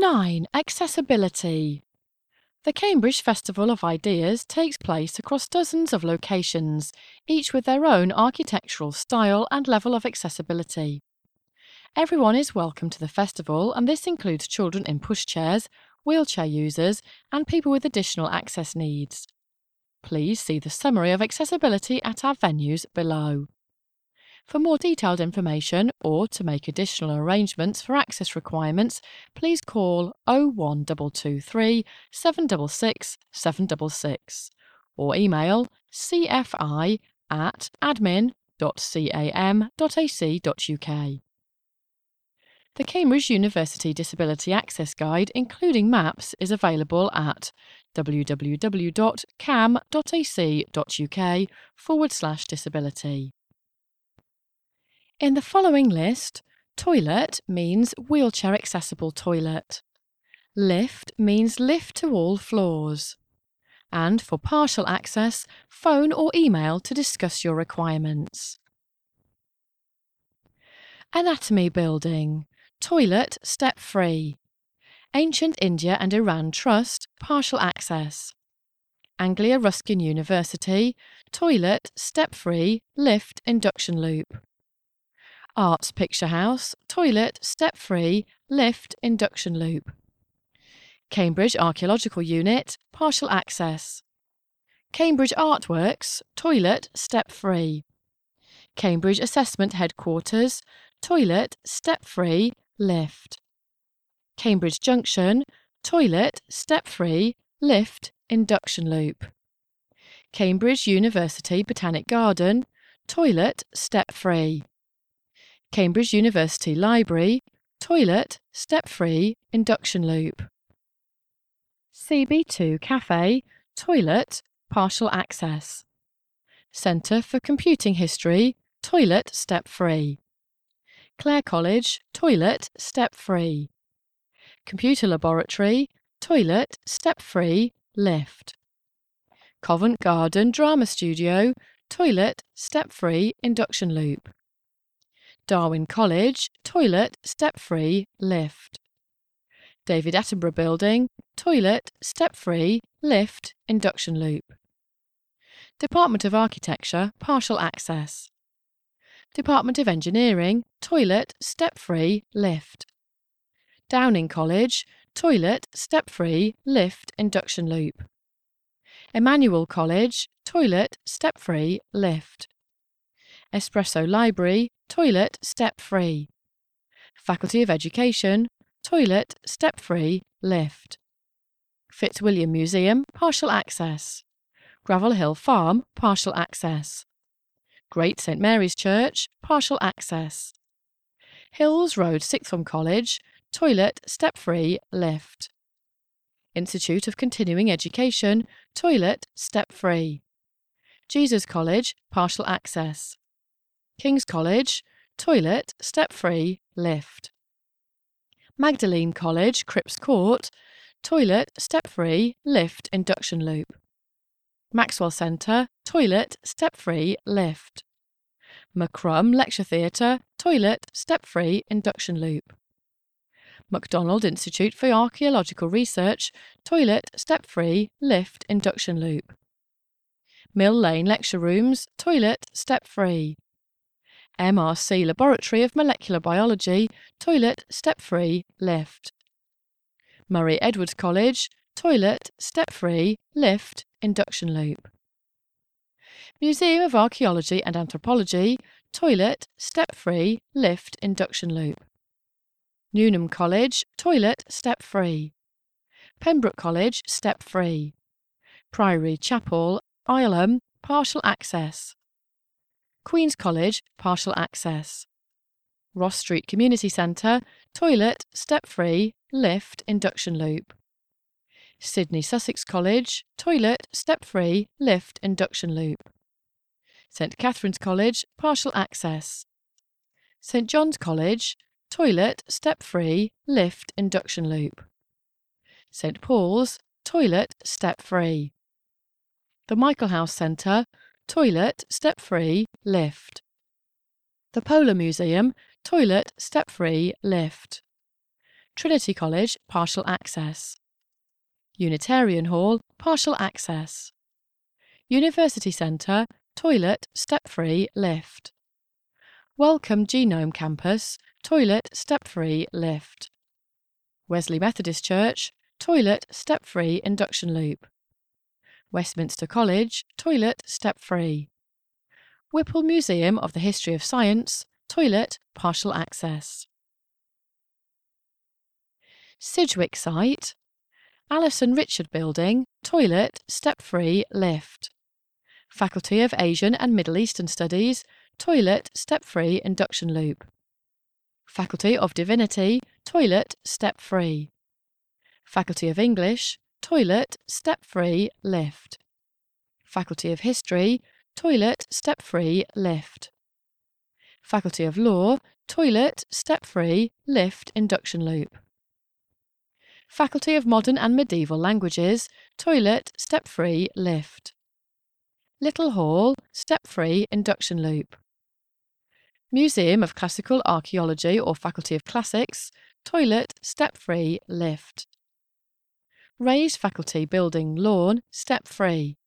9. Accessibility. The Cambridge Festival of Ideas takes place across dozens of locations, each with their own architectural style and level of accessibility. Everyone is welcome to the festival, and this includes children in pushchairs, wheelchair users, and people with additional access needs. Please see the summary of accessibility at our venues below. For more detailed information or to make additional arrangements for access requirements, please call 01223 766 766 or email cfi at admin.cam.ac.uk. The Cambridge University Disability Access Guide, including maps, is available at www.cam.ac.uk forward slash disability. In the following list, toilet means wheelchair accessible toilet. Lift means lift to all floors. And for partial access, phone or email to discuss your requirements. Anatomy building. Toilet step free. Ancient India and Iran Trust, partial access. Anglia Ruskin University, toilet step free, lift induction loop. Arts Picture House, toilet, step free, lift, induction loop. Cambridge Archaeological Unit, partial access. Cambridge Artworks, toilet, step free. Cambridge Assessment Headquarters, toilet, step free, lift. Cambridge Junction, toilet, step free, lift, induction loop. Cambridge University Botanic Garden, toilet, step free. Cambridge University Library, toilet, step free, induction loop. CB2 Cafe, toilet, partial access. Centre for Computing History, toilet, step free. Clare College, toilet, step free. Computer Laboratory, toilet, step free, lift. Covent Garden Drama Studio, toilet, step free, induction loop. Darwin College, toilet, step free, lift. David Attenborough Building, toilet, step free, lift, induction loop. Department of Architecture, partial access. Department of Engineering, toilet, step free, lift. Downing College, toilet, step free, lift, induction loop. Emmanuel College, toilet, step free, lift. Espresso Library, toilet step free. Faculty of Education, toilet step free, lift. Fitzwilliam Museum, partial access. Gravel Hill Farm, partial access. Great St Mary's Church, partial access. Hills Road Sixth Form College, toilet step free, lift. Institute of Continuing Education, toilet step free. Jesus College, partial access. King's College, toilet, step free, lift. Magdalene College, Cripps Court, toilet, step free, lift, induction loop. Maxwell Centre, toilet, step free, lift. McCrum Lecture Theatre, toilet, step free, induction loop. McDonald Institute for Archaeological Research, toilet, step free, lift, induction loop. Mill Lane Lecture Rooms, toilet, step free. MRC Laboratory of Molecular Biology, toilet, step free, lift. Murray Edwards College, toilet, step free, lift, induction loop. Museum of Archaeology and Anthropology, toilet, step free, lift, induction loop. Newnham College, toilet, step free. Pembroke College, step free. Priory Chapel, Isleham, partial access. Queen's College, partial access. Ross Street Community Centre, toilet, step free, lift, induction loop. Sidney Sussex College, toilet, step free, lift, induction loop. St Catharine's College, partial access. St John's College, toilet, step free, lift, induction loop. St Paul's, toilet, step free. The Michaelhouse Centre, toilet, step free, lift. The Polar Museum, toilet, step free, lift. Trinity College, partial access. Unitarian Hall, partial access. University Centre, toilet, step free, lift. Wellcome Genome Campus, toilet, step free, lift. Wesley Methodist Church, toilet, step free, induction loop. Westminster College, toilet, step free. Whipple Museum of the History of Science, toilet, partial access. Sidgwick site, Alison Richard Building, toilet, step free, lift. Faculty of Asian and Middle Eastern Studies, toilet, step free, induction loop. Faculty of Divinity, toilet, step free. Faculty of English, toilet, step free, lift. Faculty of History, toilet, step free, lift. Faculty of Law, toilet, step free, lift, induction loop. Faculty of Modern and Medieval Languages, toilet, step free, lift. Little Hall, step free, induction loop. Museum of Classical Archaeology or Faculty of Classics, toilet, step free, lift. Raised Faculty Building Lawn, step free.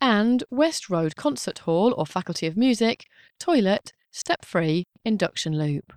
And West Road Concert Hall or Faculty of Music, toilet, step free, induction loop.